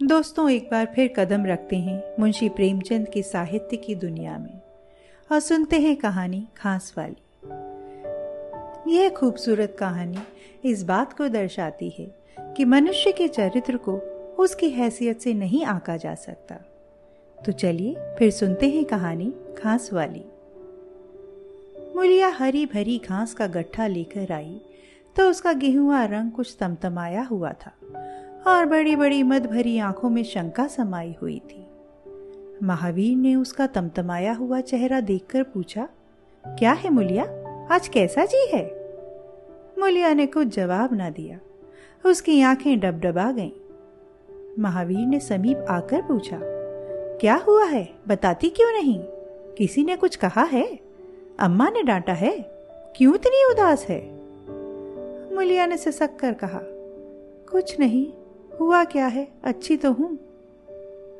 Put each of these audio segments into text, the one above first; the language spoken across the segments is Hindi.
दोस्तों, एक बार फिर कदम रखते हैं मुंशी प्रेमचंद के साहित्य की दुनिया में और सुनते हैं कहानी खास वाली। यह खूबसूरत कहानी इस बात को दर्शाती है कि मनुष्य के चरित्र को उसकी हैसियत से नहीं आका जा सकता। तो चलिए फिर सुनते हैं कहानी घास वाली। मुलिया हरी भरी घास का गट्ठा लेकर आई तो उसका गेहुआ रंग कुछ तमतमाया हुआ था और बड़ी बड़ी मद भरी आँखों में शंका समाई हुई थी। महावीर ने उसका तमतमाया हुआ चेहरा देखकर पूछा, क्या है मुलिया? आज कैसा जी है? मुलिया ने कुछ जवाब ना दिया। उसकी आँखें डबडबा गईं। महावीर ने समीप आकर पूछा, क्या हुआ है? बताती क्यों नहीं? किसी ने कुछ कहा है? अम्मा ने डांटा है? क्यों इतनी उदास है? मुलिया ने सिसक कर कहा, कुछ नहीं हुआ क्या है? अच्छी तो हूँ।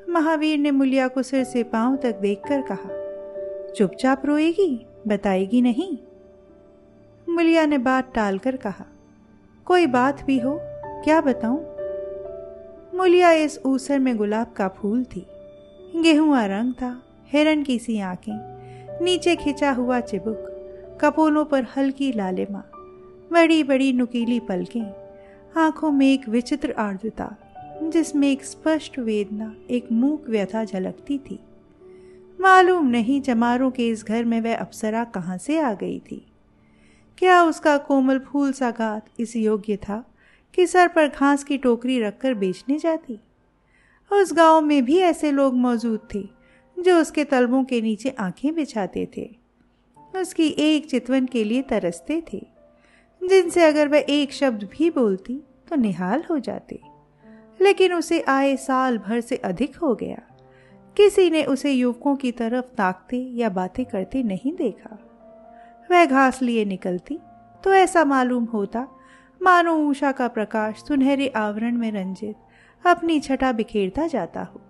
महावीर ने मुलिया को सिर से पाँव तक देखकर कहा, चुपचाप रोएगी? बताएगी नहीं? मुलिया ने बात टालकर कहा, कोई बात भी हो, क्या बताऊँ? मुलिया इस ऊसर में गुलाब का फूल थी। गेहुआ रंग था, हिरन की सी आँखें, नीचे खिंचा हुआ चिबुक, कपोलों पर हल्की लालिमा बड़ी बड़ी नुकीली पलकें आँखों में एक विचित्र आर्द्रता, जिसमें एक स्पष्ट वेदना, एक मूक व्यथा झलकती थी। मालूम नहीं जमारों के इस घर में वह अप्सरा कहाँ से आ गई थी। क्या उसका कोमल फूल सा गात इस योग्य था कि सर पर घास की टोकरी रखकर बेचने जाती? उस गाँव में भी ऐसे लोग मौजूद थे, जो उसके तलबों के नीचे आँखें बिछाते थे। उसकी एक चितवन के लिए तरसते थे। जिनसे अगर वह एक शब्द भी बोलती तो निहाल हो जाती। लेकिन उसे आए साल भर से अधिक हो गया। किसी ने उसे युवकों की तरफ़ ताकते या बातें करते नहीं देखा। वह घास लिए निकलती तो ऐसा मालूम होता, मानो ऊषा का प्रकाश सुनहरे आवरण में रंजित, अपनी छटा बिखेरता जाता हो।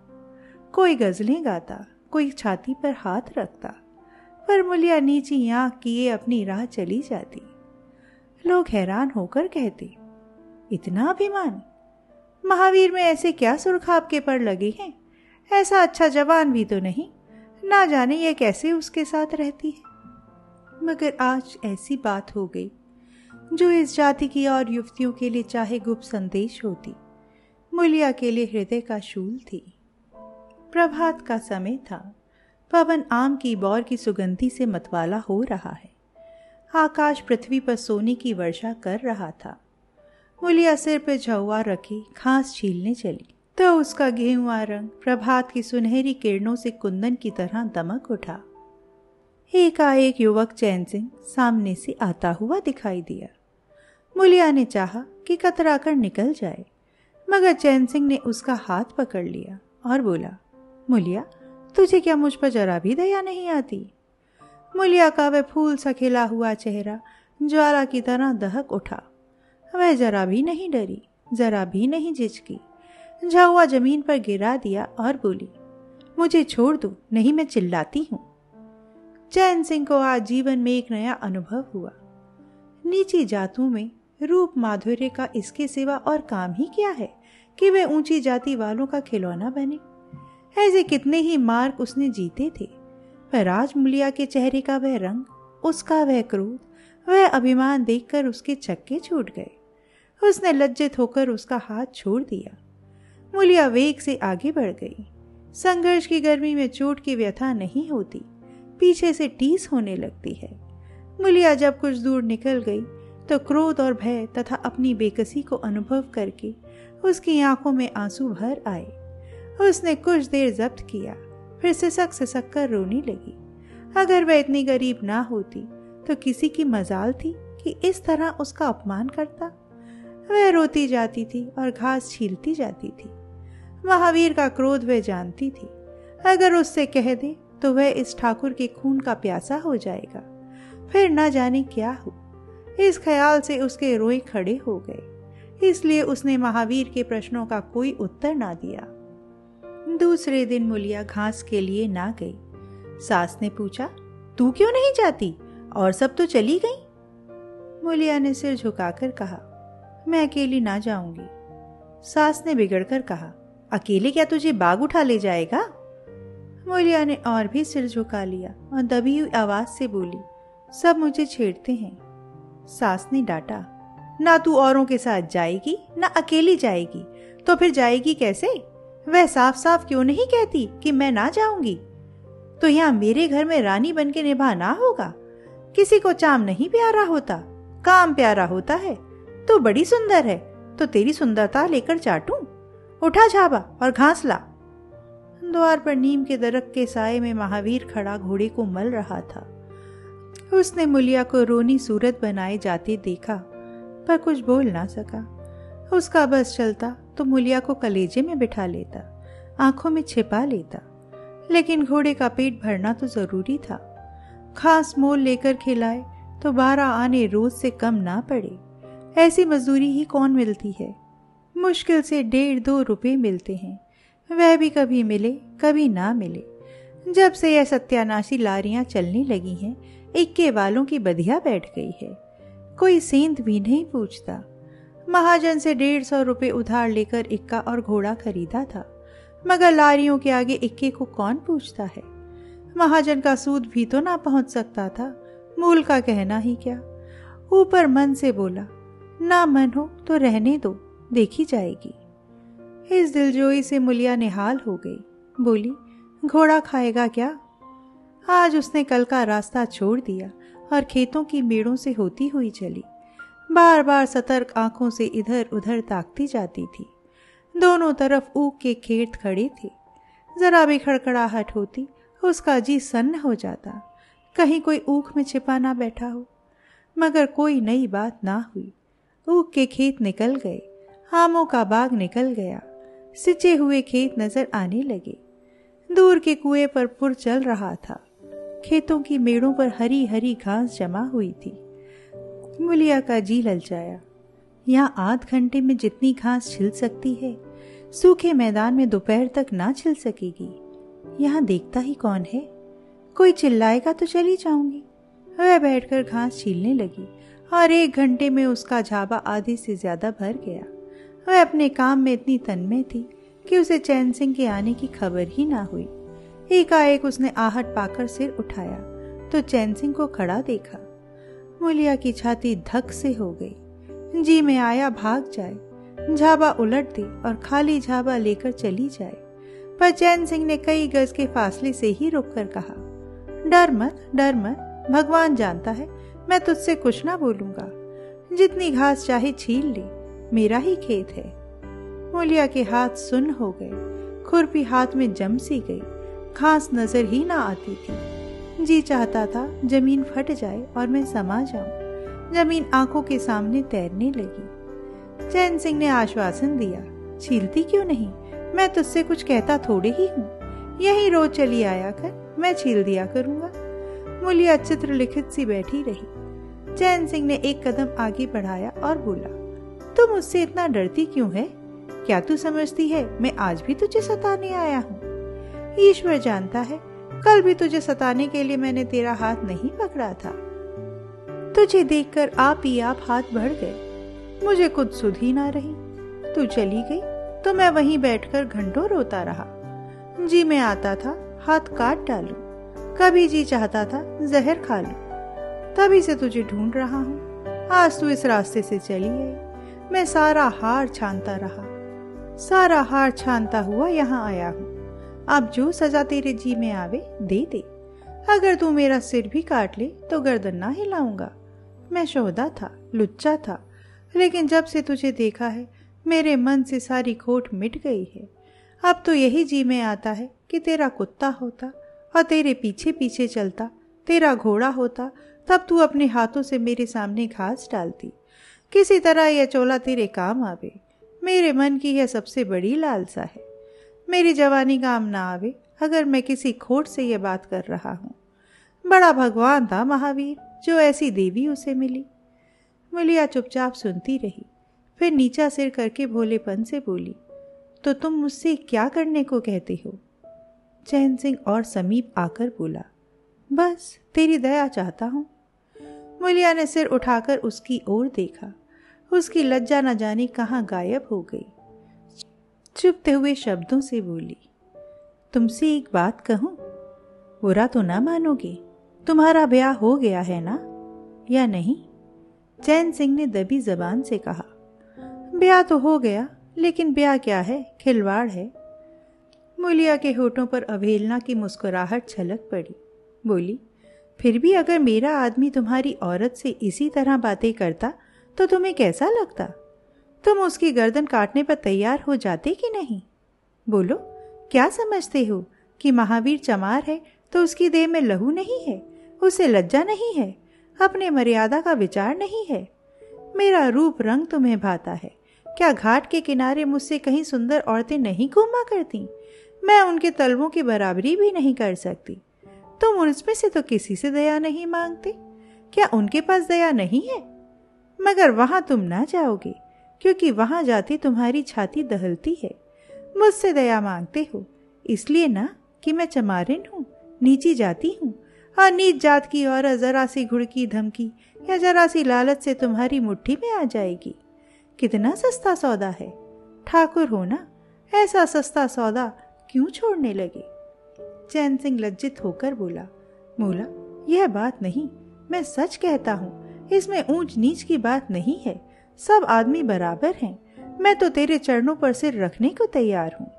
कोई गजलें गाता, कोई छाती पर हाथ रखता, पर मुलिया नीची आँख किए अपनी राह चली जाती। लोग हैरान होकर कहते, इतना अभिमान? महावीर में ऐसे क्या सुरखाब आपके पर लगे हैं? ऐसा अच्छा जवान भी तो नहीं। ना जाने ये कैसे उसके साथ रहती है? मगर आज ऐसी बात हो गई, जो इस जाति की और युवतियों के लिए चाहे गुप्त संदेश होती। मुलिया के लिए हृदय का शूल थी। प्रभात का समय था। पवन आम की बौर की सुगंधी से मतवाला हो रहा है। आकाश पृथ्वी पर सोने की वर्षा कर रहा था। मुलिया सिर पर झुआ रखी घास छीलने चली। तो उसका गेहुआ रंग प्रभात की सुनहरी किरणों से कुंदन की तरह दमक उठा। एकाएक युवक चैन सिंह सामने से आता हुआ दिखाई दिया। मुलिया ने चाहा कि कतरा कर निकल जाए, मगर चैन सिंह ने उसका हाथ पकड़ लिया और बोला, मुलिया, तुझे क्या मुझ पर जरा भी दया नहीं आती? मुलिया का वह फूल सा खिला हुआ चेहरा ज्वाला की तरह दहक उठा। वह जरा भी नहीं डरी, जरा भी नहीं झिझकी। झाउआ ज़मीन पर गिरा दिया और बोली, मुझे छोड़ दो, नहीं मैं चिल्लाती हूँ। चैन सिंह को आज जीवन में एक नया अनुभव हुआ। नीची जातों में रूप माधुर्य का इसके सिवा और काम ही क्या है कि वे ऊँची जाति वालों का खिलौना बने? ऐसे कितने ही मार्ग उसने जीते थे। पर आज मुलिया के चेहरे का वह रंग, उसका वह क्रोध, वह अभिमान देखकर उसके चक्के छूट गए। उसने लज्जित होकर उसका हाथ छोड़ दिया। मुलिया वेग से आगे बढ़ गई। संघर्ष की गर्मी में चोट की व्यथा नहीं होती, पीछे से टीस होने लगती है। मुलिया जब कुछ दूर निकल गई तो क्रोध और भय तथा अपनी बेकसी को अनुभव करके उसकी आँखों में आँसू भर आए। उसने कुछ देर जब्त किया। फिर सिसक सिसक कर रोने लगी। अगर वह इतनी गरीब ना होती तो किसी की मजाल थी कि इस तरह उसका अपमान करता। वह रोती जाती थी और घास छीलती जाती थी। महावीर का क्रोध वह जानती थी। अगर उससे कह दे तो वह इस ठाकुर के खून का प्यासा हो जाएगा। फिर न जाने क्या हो। इस ख्याल से उसके रोए खड़े हो गए। इसलिए उसने महावीर के प्रश्नों का कोई उत्तर ना दिया। दूसरे दिन मुलिया घास के लिए ना गई। सास ने पूछा, तू क्यों नहीं जाती? और सब तो चली गई? मुलिया ने सिर झुकाकर कहा, मैं अकेली ना जाऊँगी। सास ने बिगड़कर कहा, अकेले क्या तुझे बाग उठा ले जाएगा? मुलिया ने और भी सिर झुका लिया और दबी हुई आवाज़ से बोली, सब मुझे छेड़ते हैं। सास ने डांटा, ना तू औरों के साथ जाएगी, ना अकेली जाएगी तो फिर जाएगी कैसे? वह साफ़ साफ़ क्यों नहीं कहती कि मैं ना जाऊँगी? तो यहाँ मेरे घर में रानी बन के निभाना होगा? किसी को चाम नहीं प्यारा होता। काम प्यारा होता है। तू बड़ी सुंदर है। तो तेरी सुंदरता लेकर चाटू? उठा झाबा और घास ला। द्वार पर नीम के दरख के साय में महावीर खड़ा घोड़े को मल रहा था। उसने मुलिया को रोनी सूरत बनाए जाते देखा, पर कुछ बोल ना सका। उसका बस चलता तो मुलिया को कलेजे में बिठा लेता, आँखों में छिपा लेता। लेकिन घोड़े का पेट भरना तो ज़रूरी था। खास मोल लेकर खिलाए तो बारह आने रोज से कम ना पड़े। ऐसी मजदूरी ही कौन मिलती है? मुश्किल से डेढ़ दो रुपए मिलते हैं। वह भी कभी मिले, कभी ना मिले। जब से यह सत्यानाशी लारियाँ चलने लगी हैं, इक्के वालों की बधिया बैठ गई है। कोई सेंध भी नहीं पूछता। महाजन से डेढ़ सौ रुपये उधार लेकर इक्का और घोड़ा खरीदा था, मगर लारियों के आगे इक्के को कौन पूछता है? महाजन का सूद भी तो ना पहुँच सकता था, मूल का कहना ही क्या? ऊपर मन से बोला, ना मन हो तो रहने दो, देखी जाएगी। इस दिलजोई से मुलिया निहाल हो गई, बोली, घोड़ा खाएगा क्या? आज उसने कल का रास्ता छोड़ दिया और खेतों की मेड़ों से होती हुई चली। बार बार सतर्क आँखों से इधर उधर ताकती जाती थी। दोनों तरफ़ ऊक के खेत खड़े थे। जरा भी खड़खड़ाहट होती, उसका जी सन्न हो जाता। कहीं कोई ऊख में छिपा ना बैठा हो। मगर कोई नई बात ना हुई। ऊख के खेत निकल गए। आमों का बाग निकल गया। सिंचे हुए खेत नज़र आने लगे। दूर के कुएँ पर पुर चल रहा था। खेतों की मेड़ों पर हरी हरी घास जमा हुई थी। मुलिया का जी ललचाया यहाँ आध घंटे में जितनी घास छिल सकती है, सूखे मैदान में दोपहर तक ना छिल सकेगी। यहाँ देखता ही कौन है? कोई चिल्लाएगा तो चली जाऊँगी। वह बैठकर घास छीलने लगी और एक घंटे में उसका झाबा आधे से ज़्यादा भर गया। वह अपने काम में इतनी तन्मय थी कि उसे चैन सिंह के आने की खबर ही ना हुई। एकाएक उसने आहट पाकर सिर उठाया तो चैन सिंह को खड़ा देखा। मुलिया की छाती धक से हो गई। जी में आया भाग जाए। झाबा उलट दे और खाली झाबा लेकर चली जाए। पर चैन सिंह ने कई गज के फासले से ही रुककर कहा, डर मत डर मत। भगवान जानता है, मैं तुझसे कुछ ना बोलूँगा। जितनी घास चाहे छील ले, मेरा ही खेत है। मुलिया के हाथ सुन हो गए। खुरपी हाथ में जम सी गई। घास नज़र ही ना आती थी। जी चाहता था, ज़मीन फट जाए और मैं समा जाऊँ। ज़मीन आँखों के सामने तैरने लगी। चैन सिंह ने आश्वासन दिया, छीलती क्यों नहीं? मैं तुझसे कुछ कहता थोड़े ही हूँ। यही रोज चली आया कर, मैं छील दिया करूँगा। मुलिया चित्र लिखित सी बैठी रही। चैन सिंह ने एक कदम आगे बढ़ाया और बोला, तुम मुझसे इतना डरती क्यों है? क्या तू समझती है, मैं आज भी तुझे सताने आया हूँ? ईश्वर जानता है कल भी तुझे सताने के लिए मैंने तेरा हाथ नहीं पकड़ा था। तुझे देखकर आप ही आप हाथ बढ़ गए। मुझे कुछ सुध ही ना रही। तू चली गई तो मैं वहीं बैठकर घंटों रोता रहा। जी मैं आता था, हाथ काट डालू। कभी जी चाहता था, जहर खा लू। तभी से तुझे ढूंढ रहा हूँ। आज तू इस रास्ते से चली आई मैं सारा हार छानता रहा। सारा हार छानता हुआ यहाँ आया हूँ। अब जो सजा तेरे जी में आवे, दे दे। अगर तू मेरा सिर भी काट ले तो गर्दन ना हिलाऊँगा। मैं शोदा था, लुच्चा था। लेकिन जब से तुझे देखा है, मेरे मन से सारी खोट मिट गई है। अब तो यही जी में आता है कि तेरा कुत्ता होता और तेरे पीछे पीछे चलता, तेरा घोड़ा होता, तब तू अपने हाथों से मेरे सामने घास डालती। किसी तरह यह चोला तेरे काम आवे। मेरे मन की यह सबसे बड़ी लालसा है। मेरी जवानी काम ना आवे, अगर मैं किसी खोट से यह बात कर रहा हूँ। बड़ा भगवान था महावीर, जो ऐसी देवी उसे मिली। मुलिया चुपचाप सुनती रही, फिर नीचा सिर करके भोलेपन से बोली तो तुम मुझसे क्या करने को कहते हो? चैन सिंह और समीप आकर बोला, बस, तेरी दया चाहता हूँ। मुलिया ने सिर उठाकर उसकी ओर देखा। उसकी लज्जा न जाने कहाँ गायब हो गई। चुपते हुए शब्दों से बोली, तुमसे एक बात कहूँ? बुरा तो ना मानोगे? तुम्हारा ब्याह हो गया है ना? या नहीं? चैन सिंह ने दबी जबान से कहा, ब्याह तो हो गया, लेकिन ब्याह क्या है? खिलवाड़ है। मुलिया के होठों पर अवहेलना की मुस्कुराहट छलक पड़ी। बोली, फिर भी अगर मेरा आदमी तुम्हारी औरत से इसी तरह बातें करता तो तुम्हें कैसा लगता? तुम उसकी गर्दन काटने पर तैयार हो जाते कि नहीं? बोलो, क्या समझते हो कि महावीर चमार है तो उसकी देह में लहू नहीं है? उसे लज्जा नहीं है? अपने मर्यादा का विचार नहीं है? मेरा रूप रंग तुम्हें भाता है। क्या घाट के किनारे मुझसे कहीं सुंदर औरतें नहीं घूमा करती? मैं उनके तलवों की बराबरी भी नहीं कर सकती। तुम उनमें से तो किसी से दया नहीं मांगते? क्या उनके पास दया नहीं है? मगर वहाँ तुम ना जाओगे। क्योंकि वहाँ जाते तुम्हारी छाती दहलती है। मुझसे दया मांगते हो, इसलिए ना कि मैं चमारिन हूँ, नीची जाती हूँ हाँ नीच जात की औरत जरा सी घुड़की धमकी या जरा सी लालच से तुम्हारी मुट्ठी में आ जाएगी। कितना सस्ता सौदा है। ठाकुर हो ना, ऐसा सस्ता सौदा क्यों छोड़ने लगे? चैन सिंह लज्जित होकर बोला, मूला, यह बात नहीं, मैं सच कहता हूँ, इसमें ऊंच नीच की बात नहीं है। सब आदमी बराबर हैं। मैं तो तेरे चरणों पर सिर रखने को तैयार हूँ।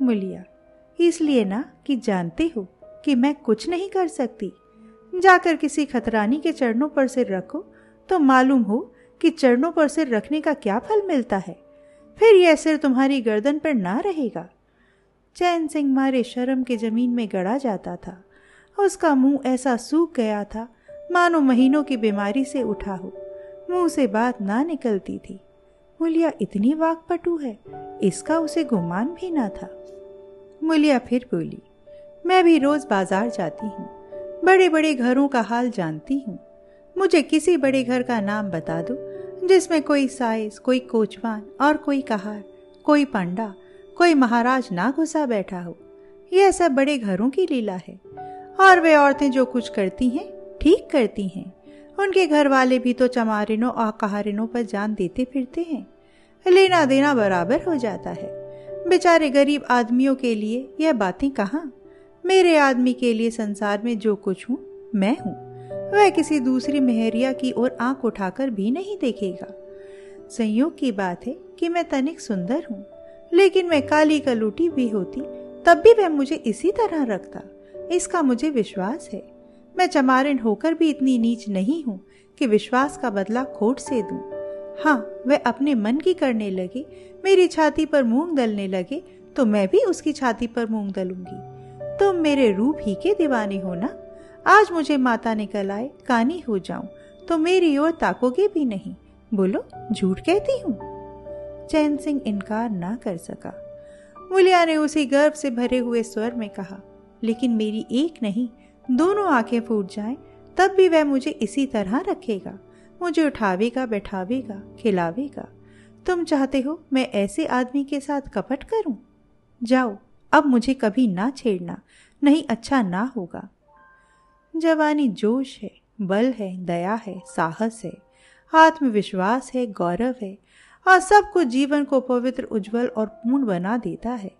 मुलिया, इसलिए ना कि जानते हो कि मैं कुछ नहीं कर सकती। जाकर किसी खतरानी के चरणों पर सिर रखो तो मालूम हो कि चरणों पर सिर रखने का क्या फल मिलता है। फिर यह सिर तुम्हारी गर्दन पर ना रहेगा। चैन सिंह मारे शर्म के ज़मीन में गड़ा जाता था। उसका मुँह ऐसा सूख गया था, मानो महीनों की बीमारी से उठा हो। मुँह से बात ना निकलती थी। मुलिया इतनी वाकपटू है, इसका उसे गुमान भी ना था। मुलिया फिर बोली, मैं भी रोज बाज़ार जाती हूँ बड़े बड़े घरों का हाल जानती हूँ। मुझे किसी बड़े घर का नाम बता दो, जिसमें कोई साइज़ कोई कोचवान और कोई कहार, कोई पंडा, कोई महाराज ना घुसा बैठा हो। यह सब बड़े घरों की लीला है। और वे औरतें जो कुछ करती हैं, ठीक करती हैं। उनके घर वाले भी तो चमारिनों और कहारिनों पर जान देते फिरते हैं। लेना देना बराबर हो जाता है। बेचारे गरीब आदमियों के लिए यह बातें कहाँ? मेरे आदमी के लिए संसार में जो कुछ हूँ, मैं हूँ। वह किसी दूसरी मेहरिया की ओर आँख उठाकर भी नहीं देखेगा। संयोग की बात है कि मैं तनिक सुंदर हूँ, लेकिन मैं काली कलूटी भी होती, तब भी वह मुझे इसी तरह रखता। इसका मुझे विश्वास है। मैं चमारिन होकर भी इतनी नीच नहीं हूँ कि विश्वास का बदला खोट से दूँ। हाँ वह अपने मन की करने लगे, मेरी छाती पर मूंग दलने लगे तो मैं भी उसकी छाती पर मूंग दलूँगी। तुम तो मेरे रूप ही के दीवाने हो ना? आज मुझे माता निकल आए, कानी हो जाऊँ तो मेरी ओर ताकोगे भी नहीं। बोलो, झूठ कहती हूँ? चैन सिंह इनकार ना कर सका। मुलिया ने उसी गर्व से भरे हुए स्वर में कहा, लेकिन मेरी एक नहीं दोनों आँखें फूट जाएँ, तब भी वह मुझे इसी तरह रखेगा, मुझे उठावेगा, बैठावेगा, खिलावेगा। तुम चाहते हो मैं ऐसे आदमी के साथ कपट करूँ? जाओ, अब मुझे कभी ना छेड़ना, नहीं अच्छा ना होगा। जवानी जोश है, बल है, दया है, साहस है, आत्मविश्वास है, गौरव है, और सब कुछ जीवन को पवित्र, उज्जवल और पूर्ण बना देता है।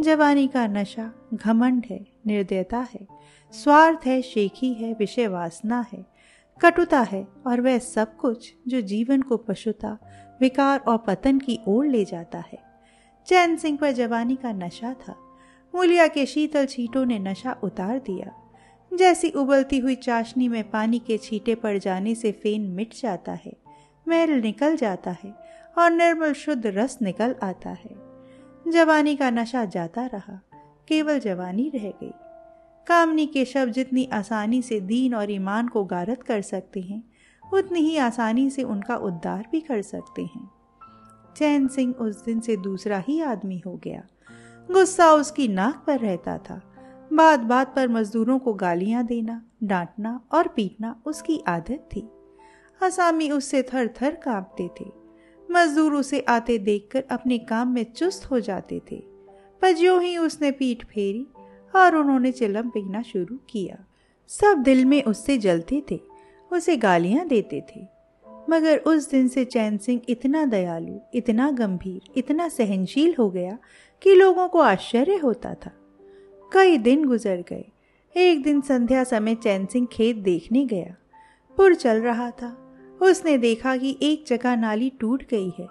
जवानी का नशा घमंड है, निर्दयता है स्वार्थ है, शेखी है, विषय वासना है। कटुता है और वह सब कुछ जो जीवन को पशुता, विकार और पतन की ओर ले जाता है। चैन सिंह पर जवानी का नशा था। मूलिया के शीतल छीटों ने नशा उतार दिया। जैसी उबलती हुई चाशनी में पानी के छीटे पड़ जाने से फेन मिट जाता है, मैल निकल जाता है और निर्मल शुद्ध रस निकल आता है। जवानी का नशा जाता रहा, केवल जवानी रह गई। कामनी के शब्द जितनी आसानी से दीन और ईमान को गारत कर सकते हैं, उतनी ही आसानी से उनका उद्धार भी कर सकते हैं। चैन सिंह उस दिन से दूसरा ही आदमी हो गया। गुस्सा उसकी नाक पर रहता था। बात बात पर मजदूरों को गालियाँ देना, डांटना और पीटना उसकी आदत थी। हसामी उससे थर थर कांपते थे। मजदूर उसे आते देखकर अपने काम में चुस्त हो जाते थे। पर जो ही उसने पीठ फेरी और उन्होंने चिलम पीना शुरू किया। सब दिल में उससे जलते थे, उसे गालियाँ देते थे। मगर उस दिन से चैन सिंह इतना दयालु, इतना गंभीर, इतना सहनशील हो गया कि लोगों को आश्चर्य होता था। कई दिन गुजर गए। एक दिन संध्या समय चैन सिंह खेत देखने गया। पुर चल रहा था। उसने देखा कि एक जगह नाली टूट गई है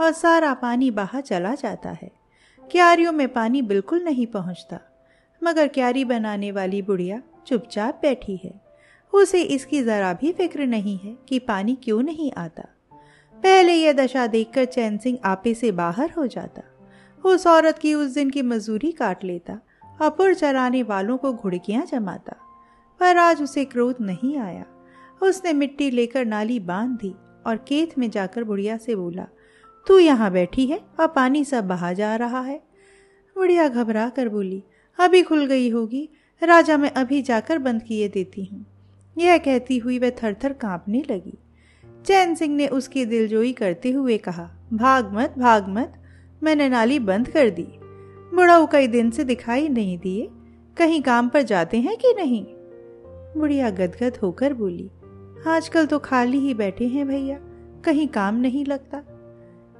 और सारा पानी बाहर चला जाता है। क्यारियों में पानी बिल्कुल नहीं पहुँचता। मगर क्यारी बनाने वाली बुढ़िया चुपचाप बैठी है। उसे इसकी जरा भी फ़िक्र नहीं है कि पानी क्यों नहीं आता। पहले यह दशा देखकर चैन सिंह आपे से बाहर हो जाता। उस औरत की उस दिन की मजूरी काट लेता, अपुर चराने वालों को घुड़कियाँ जमाता। पर आज उसे क्रोध नहीं आया। उसने मिट्टी लेकर नाली बाँध दी और केत में जाकर बुढ़िया से बोला, तू यहाँ बैठी है और पानी सब बहा जा रहा है। बुढ़िया घबरा कर बोली अभी खुल गई होगी। राजा मैं अभी जाकर बंद किए देती हूँ। यह कहती हुई वह थर थर कांपने लगी। चैन सिंह ने उसकी दिलजोई करते हुए कहा, भाग मत भाग मत। मैंने नाली बंद कर दी। बुढ़ाऊ कई दिन से दिखाई नहीं दिए। कहीं काम पर जाते हैं कि नहीं? बुढ़िया गदगद होकर बोली, आजकल तो खाली ही बैठे हैं भैया। कहीं काम नहीं लगता।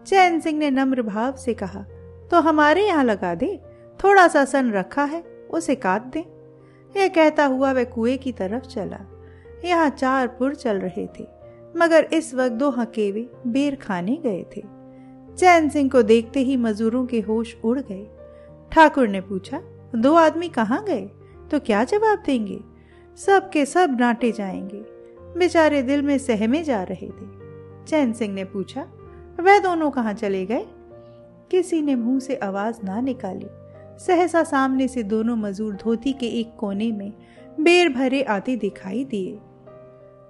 चैन सिंह ने नम्र भाव से कहा तो हमारे यहाँ लगा दे। थोड़ा सा सन रखा है, उसे काट दे। यह कहता हुआ वह कुएँ की तरफ़ चला। यहाँ चार पुर चल रहे थे, मगर इस वक्त दो हकेवे बेर खाने गए थे। चैन सिंह को देखते ही मजदूरों के होश उड़ गए। ठाकुर ने पूछा, दो आदमी कहाँ गए? तो क्या जवाब देंगे? सब के सब डांटे जाएँगे। बेचारे दिल में सहमे जा रहे थे। चैन सिंह ने पूछा, वह दोनों कहाँ चले गए? किसी ने मुँह से आवाज़ ना निकाली। सहसा सामने से दोनों मजदूर धोती के एक कोने में बेर भरे आते दिखाई दिए।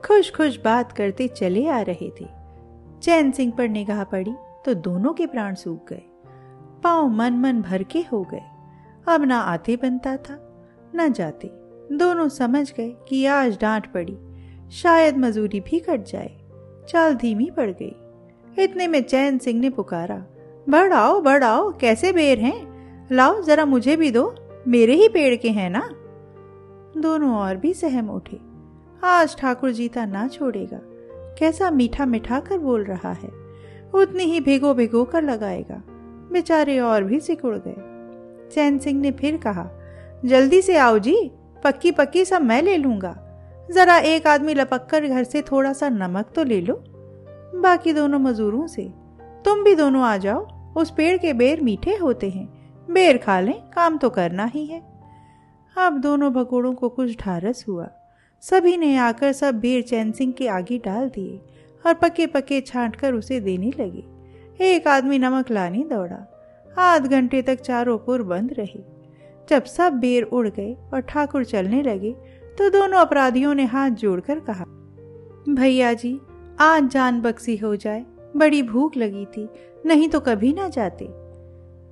खुश खुश बात करते चले आ रहे थे। चैन सिंह पर निगाह पड़ी तो दोनों के प्राण सूख गए। पाँव मन मन भर के हो गए। अब ना आते बनता था, न जाते। दोनों समझ गए कि आज डांट पड़ी। शायद मजूरी भी कट जाए। चाल धीमी पड़ गई। इतने में चैन सिंह ने पुकारा बढ़ आओ बढ़ आओ कैसे बेर हैं? लाओ, जरा मुझे भी दो। मेरे ही पेड़ के हैं ना? दोनों और भी सहम उठे। आज ठाकुर जीता ना छोड़ेगा। कैसा मीठा मिठा कर बोल रहा है। उतनी ही भिगो भिगो कर लगाएगा। बेचारे और भी सिकुड़ गए। चैन सिंह ने फिर कहा, जल्दी से आओ जी। पक्की पक्की सब मैं ले लूँगा। जरा एक आदमी लपक कर घर से थोड़ा सा नमक तो ले लो। बाकी दोनों मजदूरों से। तुम भी दोनों आ जाओ। उस पेड़ के बेर मीठे होते हैं। बेर खा लें, काम तो करना ही है। अब दोनों भगोड़ों को कुछ ढारस हुआ। सभी ने आकर सब बेर चैन सिंह के आगे डाल दिए और पके पके छांट कर उसे देने लगे। एक आदमी नमक लाने दौड़ा। आध घंटे तक चारों पुर बंद रहे। जब सब बेर उड़ गए और ठाकुर चलने लगे तो दोनों अपराधियों ने हाथ जोड़कर कहा, भैया जी, आज जान बक्सी हो जाए। बड़ी भूख लगी थी, नहीं तो कभी ना जाते।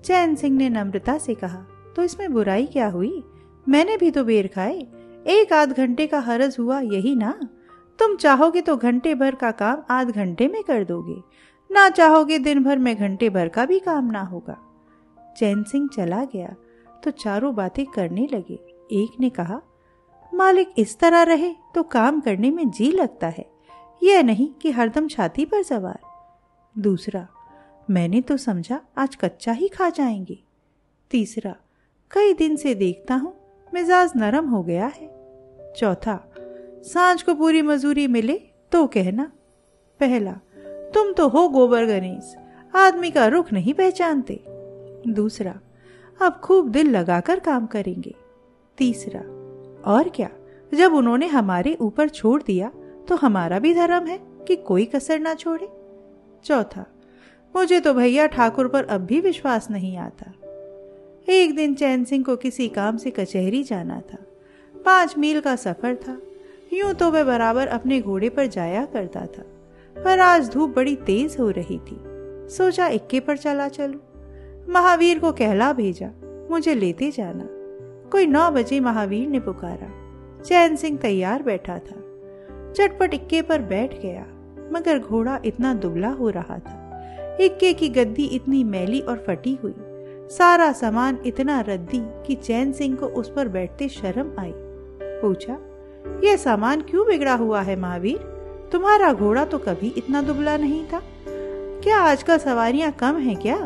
चैन सिंह ने नम्रता से कहा तो इसमें बुराई क्या हुई? मैंने भी तो बेर खाए। एक आध घंटे का हरज हुआ यही ना। तुम चाहोगे तो घंटे भर का काम आध घंटे में कर दोगे। ना चाहोगे दिन भर में घंटे भर का भी काम ना होगा। चैन सिंह चला गया तो चारों बातें करने लगे। एक ने कहा, मालिक इस तरह रहे तो काम करने में जी लगता है। यह नहीं कि हरदम छाती पर सवार। दूसरा मैंने तो समझा आज कच्चा ही खा जाएँगे। तीसरा, कई दिन से देखता हूँ मिजाज नरम हो गया है। चौथा, साँझ को पूरी मजूरी मिले तो कहना, पहला, तुम तो हो गोबर गणेश, आदमी का रुख नहीं पहचानते। दूसरा, अब खूब दिल लगाकर काम करेंगे। तीसरा, और क्या, जब उन्होंने हमारे ऊपर छोड़ दिया तो हमारा भी धर्म है कि कोई कसर ना छोड़े। चौथा मुझे तो भैया ठाकुर पर अब भी विश्वास नहीं आता। एक दिन चैन सिंह को किसी काम से कचहरी जाना था। पाँच मील का सफ़र था। यूँ तो वह बराबर अपने घोड़े पर जाया करता था, पर आज धूप बड़ी तेज हो रही थी। सोचा इक्के पर चला चलू। महावीर को कहला भेजा, मुझे लेते जाना। कोई नौ बजे महावीर ने पुकारा। चैन सिंह तैयार बैठा था। चटपट इक्के पर बैठ गया, मगर घोड़ा इतना दुबला हो रहा था। इक्के की गद्दी इतनी मैली और फटी हुई। सारा सामान इतना रद्दी कि चैन सिंह को उस पर बैठते शर्म आई। पूछा, यह सामान क्यों बिगड़ा हुआ है महावीर? तुम्हारा घोड़ा तो कभी इतना दुबला नहीं था। क्या आजकल सवारियाँ कम हैं क्या?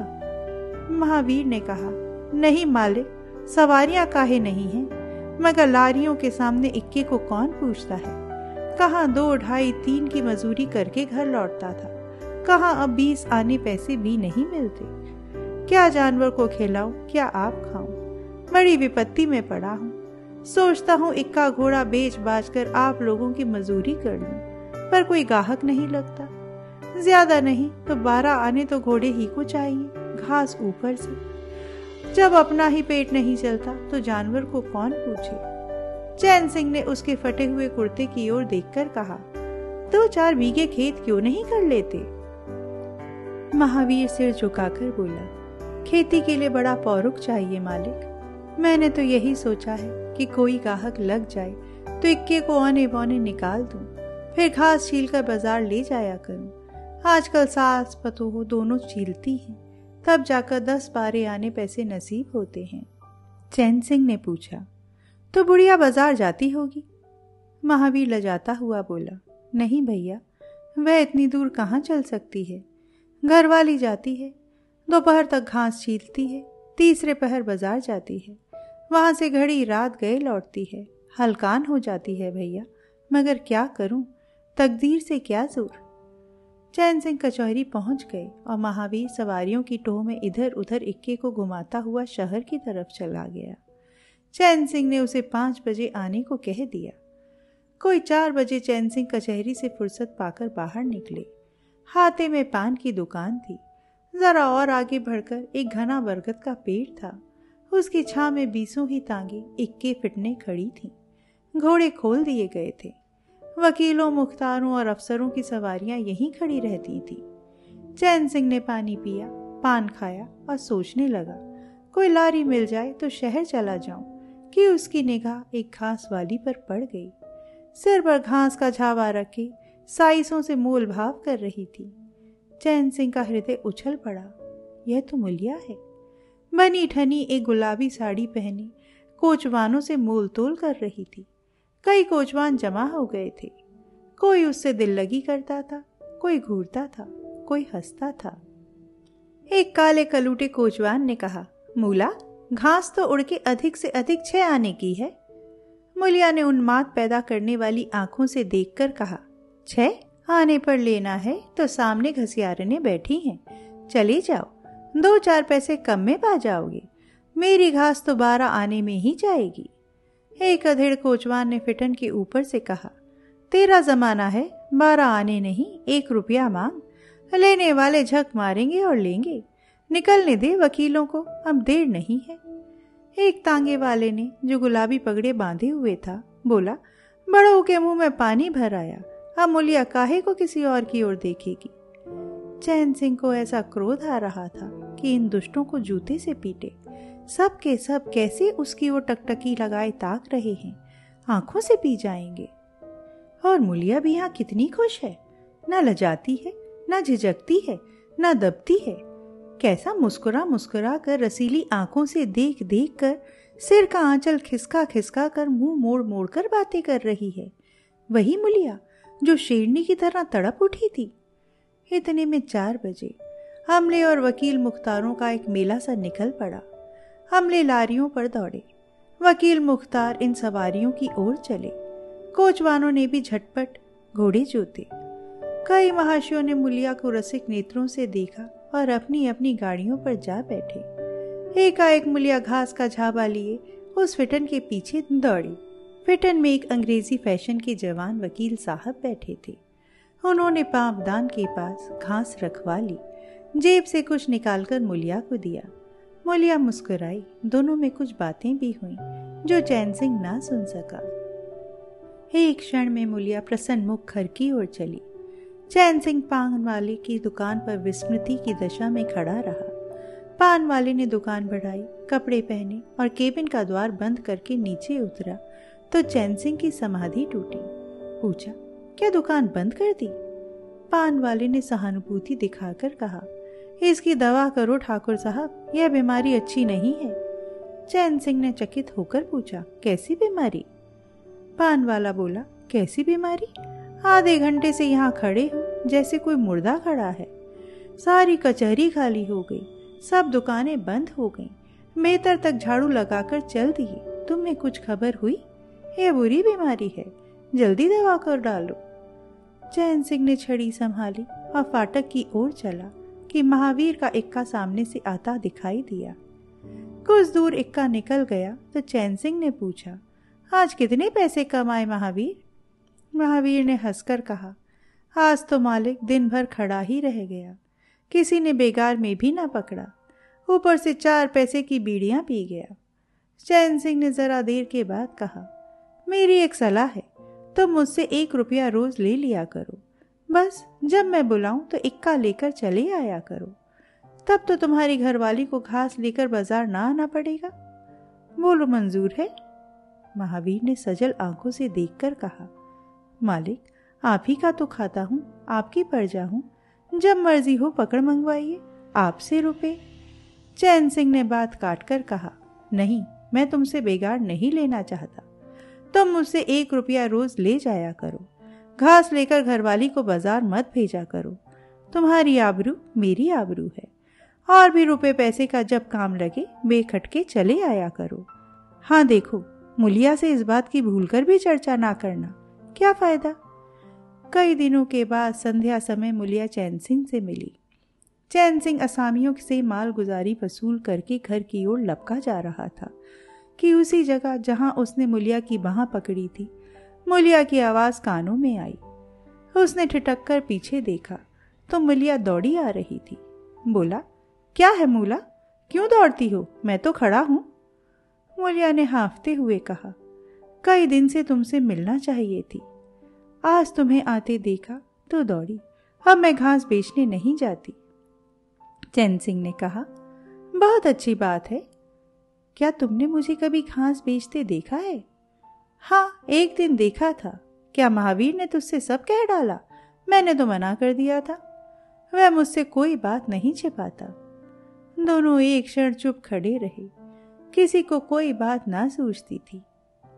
महावीर ने कहा, नहीं मालिक, सवारियाँ काहे नहीं हैं? मगर लारियों के सामने इक्के को कौन पूछता है? कहा दो ढाई तीन की मजूरी करके घर लौटता था। कहा अब बीस आने पैसे भी नहीं मिलते? क्या जानवर को खिलाऊं, क्या आप खाऊं? बड़ी विपत्ति में पड़ा हूँ। सोचता हूँ इक्का घोड़ा बेच बाज कर आप लोगों की मजूरी कर लूँ, पर कोई गाहक नहीं लगता। ज़्यादा नहीं तो बारह आने तो घोड़े ही को चाहिए, घास ऊपर से। जब अपना ही पेट नहीं चलता तो जानवर को कौन पूछे? चैन सिंह ने उसके फटे हुए कुर्ते की ओर देखकर कहा, दो चार बीघे खेत क्यों नहीं कर लेते? महावीर सिर झुकाकर बोला, खेती के लिए बड़ा पौरुक चाहिए मालिक। मैंने तो यही सोचा है कि कोई गाहक लग जाए तो इक्के को आने बौने निकाल दूँ। फिर घास छील कर बाज़ार ले जाया करूँ। आजकल सास पतोह दोनों चीलती हैं। तब जाकर दस बारे आने पैसे नसीब होते हैं। चैन सिंह ने पूछा तो बुढ़िया बाज़ार जाती होगी? महावीर लजाता हुआ बोला, नहीं भैया, वह इतनी दूर कहाँ चल सकती है? घर वाली जाती है। दोपहर तक घास छीलती है। तीसरे पहर बाज़ार जाती है। वहाँ से घड़ी रात गए लौटती है। हलकान हो जाती है भैया। मगर क्या करूँ? तकदीर से क्या ज़ोर चैन सिंह कचहरी पहुँच गए और महावीर सवारियों की टोह में इधर उधर इक्के को घुमाता हुआ शहर की तरफ़ चला गया। चैन सिंह ने उसे पाँच बजे आने को कह दिया। कोई चार बजे चैन सिंह कचहरी से फुर्सत पाकर बाहर निकले। हाथे में पान की दुकान थी। जरा और आगे बढ़कर एक घना बरगद का पेड़ था। उसकी छा में बीसों ही तांगे इक्के फिटने खड़ी थी। घोड़े खोल दिए गए थे। वकीलों, मुख्तारों और अफसरों की सवारियाँ यहीं खड़ी रहती थी। चैन सिंह ने पानी पिया, पान खाया और सोचने लगा, कोई लारी मिल जाए तो शहर चला जाऊँ। कि उसकी निगाह एक घास वाली पर पड़ गई। सिर पर घास का झावा रखे साइसों से मोल भाव कर रही थी। चैन सिंह का हृदय उछल पड़ा। यह तो मुलिया है। बनी ठनी एक गुलाबी साड़ी पहनी कोचवानों से मोल तोल कर रही थी। कई कोचवान जमा हो गए थे। कोई उससे दिल लगी करता था, कोई घूरता था, कोई हंसता था। एक काले कलूटे कोचवान ने कहा, मूला, घास तो उड़ के अधिक से अधिक छह आने की है? मुलिया ने उन्माद पैदा करने वाली आँखों से देखकर कहा छह आने पर लेना है तो सामने घसियारने बैठी हैं। चले जाओ, दो चार पैसे कम में पा जाओगे। मेरी घास तो बारह आने में ही जाएगी। एक अधेड़ कोचवान ने फिटन के ऊपर से कहा, तेरा जमाना है, बारह आने नहीं, एक रुपया मांग। लेने वाले झक मारेंगे और लेंगे। निकलने दे वकीलों को, अब देर नहीं है। एक तांगे वाले ने जो गुलाबी पगड़े बांधे हुए था, बोला, बड़ों के मुँह में पानी भर आया। अब मुलिया काहे को किसी और की ओर देखेगी? चैन सिंह को ऐसा क्रोध आ रहा था कि इन दुष्टों को जूते से पीटे। सब के सब कैसे उसकी वो टकटकी लगाए ताक रहे हैं। आँखों से पी जाएँगे। और मुलिया भी यहाँ कितनी खुश है। न लजाती है, न झिझकती है, न दबती है। कैसा मुस्कुरा मुस्कुरा कर रसीली आँखों से देख देख कर, सिर का आंचल खिसका खिसका कर मुँह मोड़ मोड़ कर बातें कर रही है। वही मुलिया जो शेरनी की तरह तड़प उठी थी। इतने में चार बजे हमले और वकील मुख्तारों का एक मेला सा निकल पड़ा। हमले लारियों पर दौड़े। वकील मुख्तार इन सवारियों की ओर चले। कोचवानों ने भी झटपट घोड़े जोते। कई महाशियों ने मुलिया को रसिक नेत्रों से देखा और अपनी अपनी गाड़ियों पर जा बैठे। एकाएक मुलिया घास का झाबा लिए उस फिटन के पीछे दौड़ी। फिटन में एक अंग्रेज़ी फ़ैशन के जवान वकील साहब बैठे थे। उन्होंने पावदान के पास घास रखवा ली, जेब से कुछ निकालकर मुलिया को दिया। मुलिया मुस्कुराई। दोनों में कुछ बातें भी हुई, जो चैन सिंह ना सुन सका। एक क्षण में मुलिया प्रसन्न मुख घर की ओर चली। चैन सिंह पान वाले की दुकान पर विस्मृति की दशा में खड़ा रहा। पान वाले ने दुकान बढ़ाई, कपड़े पहने और केबिन का द्वार बंद करके नीचे उतरा। तो चैन सिंह की समाधि टूटी। पूछा, क्या दुकान बंद कर दी? पान वाले ने सहानुभूति दिखाकर कहा, इसकी दवा करो ठाकुर साहब, यह बीमारी अच्छी नहीं है। चैन सिंह ने चकित होकर पूछा, कैसी बीमारी? पान वाला बोला, कैसी बीमारी? आधे घंटे से यहाँ खड़े हो, जैसे कोई मुर्दा खड़ा है। सारी कचहरी खाली हो गई, सब दुकानें बंद हो गईं। मेतर तक झाड़ू लगाकर चल दिए। तुम्हें कुछ खबर हुई? ये बुरी बीमारी है, जल्दी दवा कर डालो। चैन सिंह ने छड़ी संभाली और फाटक की ओर चला कि महावीर का इक्का सामने से आता दिखाई दिया। कुछ दूर इक्का निकल गया तो चैन सिंह ने पूछा, आज कितने पैसे कमाए महावीर? महावीर ने हंसकर कहा, आज तो मालिक दिन भर खड़ा ही रह गया। किसी ने बेगार में भी ना पकड़ा। ऊपर से चार पैसे की बीड़ियाँ पी गया। चैन सिंह ने जरा देर के बाद कहा मेरी एक सलाह है, तुम तो मुझसे एक रुपया रोज ले लिया करो। बस, जब मैं बुलाऊं तो इक्का लेकर चले आया करो। तब तो तुम्हारी घरवाली को घास लेकर बाज़ार ना आना पड़ेगा। बोलो, मंजूर है? महावीर ने सजल आँखों से देखकर कहा, मालिक, आप ही का तो खाता हूँ, आपकी प्रजा हूँ। जब मर्ज़ी हो पकड़ मंगवाइए, आपसे रुपए। चैन सिंह ने बात काट कर कहा, नहीं, मैं तुमसे बेगार नहीं लेना चाहता। तुम मुझसे एक रुपया रोज ले जाया करो। घास लेकर घरवाली को बाज़ार मत भेजा करो। तुम्हारी आबरू मेरी आबरू है। और भी रुपए पैसे का जब काम लगे बेखटके चले आया करो। हाँ देखो, मुलिया से इस बात की भूलकर भी चर्चा ना करना। क्या फ़ायदा? कई दिनों के बाद संध्या समय मुलिया चैन सिंह से मिली। चैन सिंह असामियों से माल गुजारी वसूल करके घर की ओर लपका जा रहा था। कि उसी जगह जहाँ उसने मुलिया की बाह पकड़ी थी, मुलिया की आवाज़ कानों में आई। उसने ठिटक कर पीछे देखा तो मुलिया दौड़ी आ रही थी। बोला, क्या है मूला? क्यों दौड़ती हो? मैं तो खड़ा हूँ। मुलिया ने हाफते हुए कहा, कई दिन से तुमसे मिलना चाहिए थी। आज तुम्हें आते देखा तो दौड़ी। अब मैं घास बेचने नहीं जाती। चैन सिंह ने कहा, बहुत अच्छी बात है। क्या तुमने मुझे कभी घास बेचते देखा है? हाँ एक दिन देखा था। क्या महावीर ने तुझसे सब कह डाला? मैंने तो मना कर दिया था। वह मुझसे कोई बात नहीं छिपाता। दोनों एक क्षण चुप खड़े रहे। किसी को कोई बात ना सूझती थी।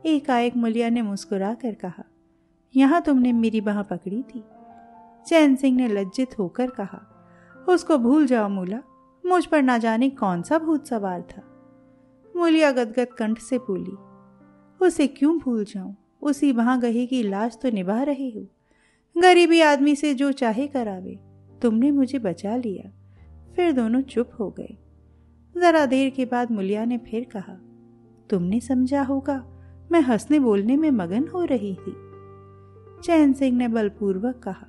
एकाएक मुलिया ने मुस्कुरा कर कहा, यहाँ तुमने मेरी बाह पकड़ी थी। चैन सिंह ने लज्जित होकर कहा, उसको भूल जाओ मूला। मुझ पर ना जाने कौन सा भूत सवार था। मूलिया गदगद कंठ से बोली, उसे क्यों भूल जाऊँ? उसी वहाँ गहे की लाश तो निभा रही हो। गरीबी आदमी से जो चाहे करावे, तुमने मुझे बचा लिया। फिर दोनों चुप हो गए। जरा देर के बाद मुलिया ने फिर कहा, तुमने समझा होगा, मैं हंसने बोलने में मगन हो रही थी। चैन सिंह ने बलपूर्वक कहा,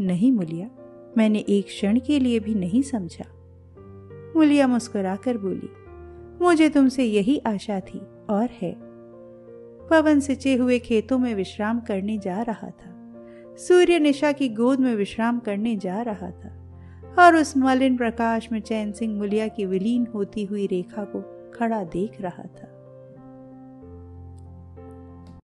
नहीं मुलिया, मैंने एक क्षण के लिए भी नहीं समझा। मुलिया मुस्कुराकर बोली मुझे तुमसे यही आशा थी और है। पवन सिंचे हुए खेतों में विश्राम करने जा रहा था। सूर्य निशा की गोद में विश्राम करने जा रहा था और उस मलिन प्रकाश में चैन सिंह मुलिया की विलीन होती हुई रेखा को खड़ा देख रहा था।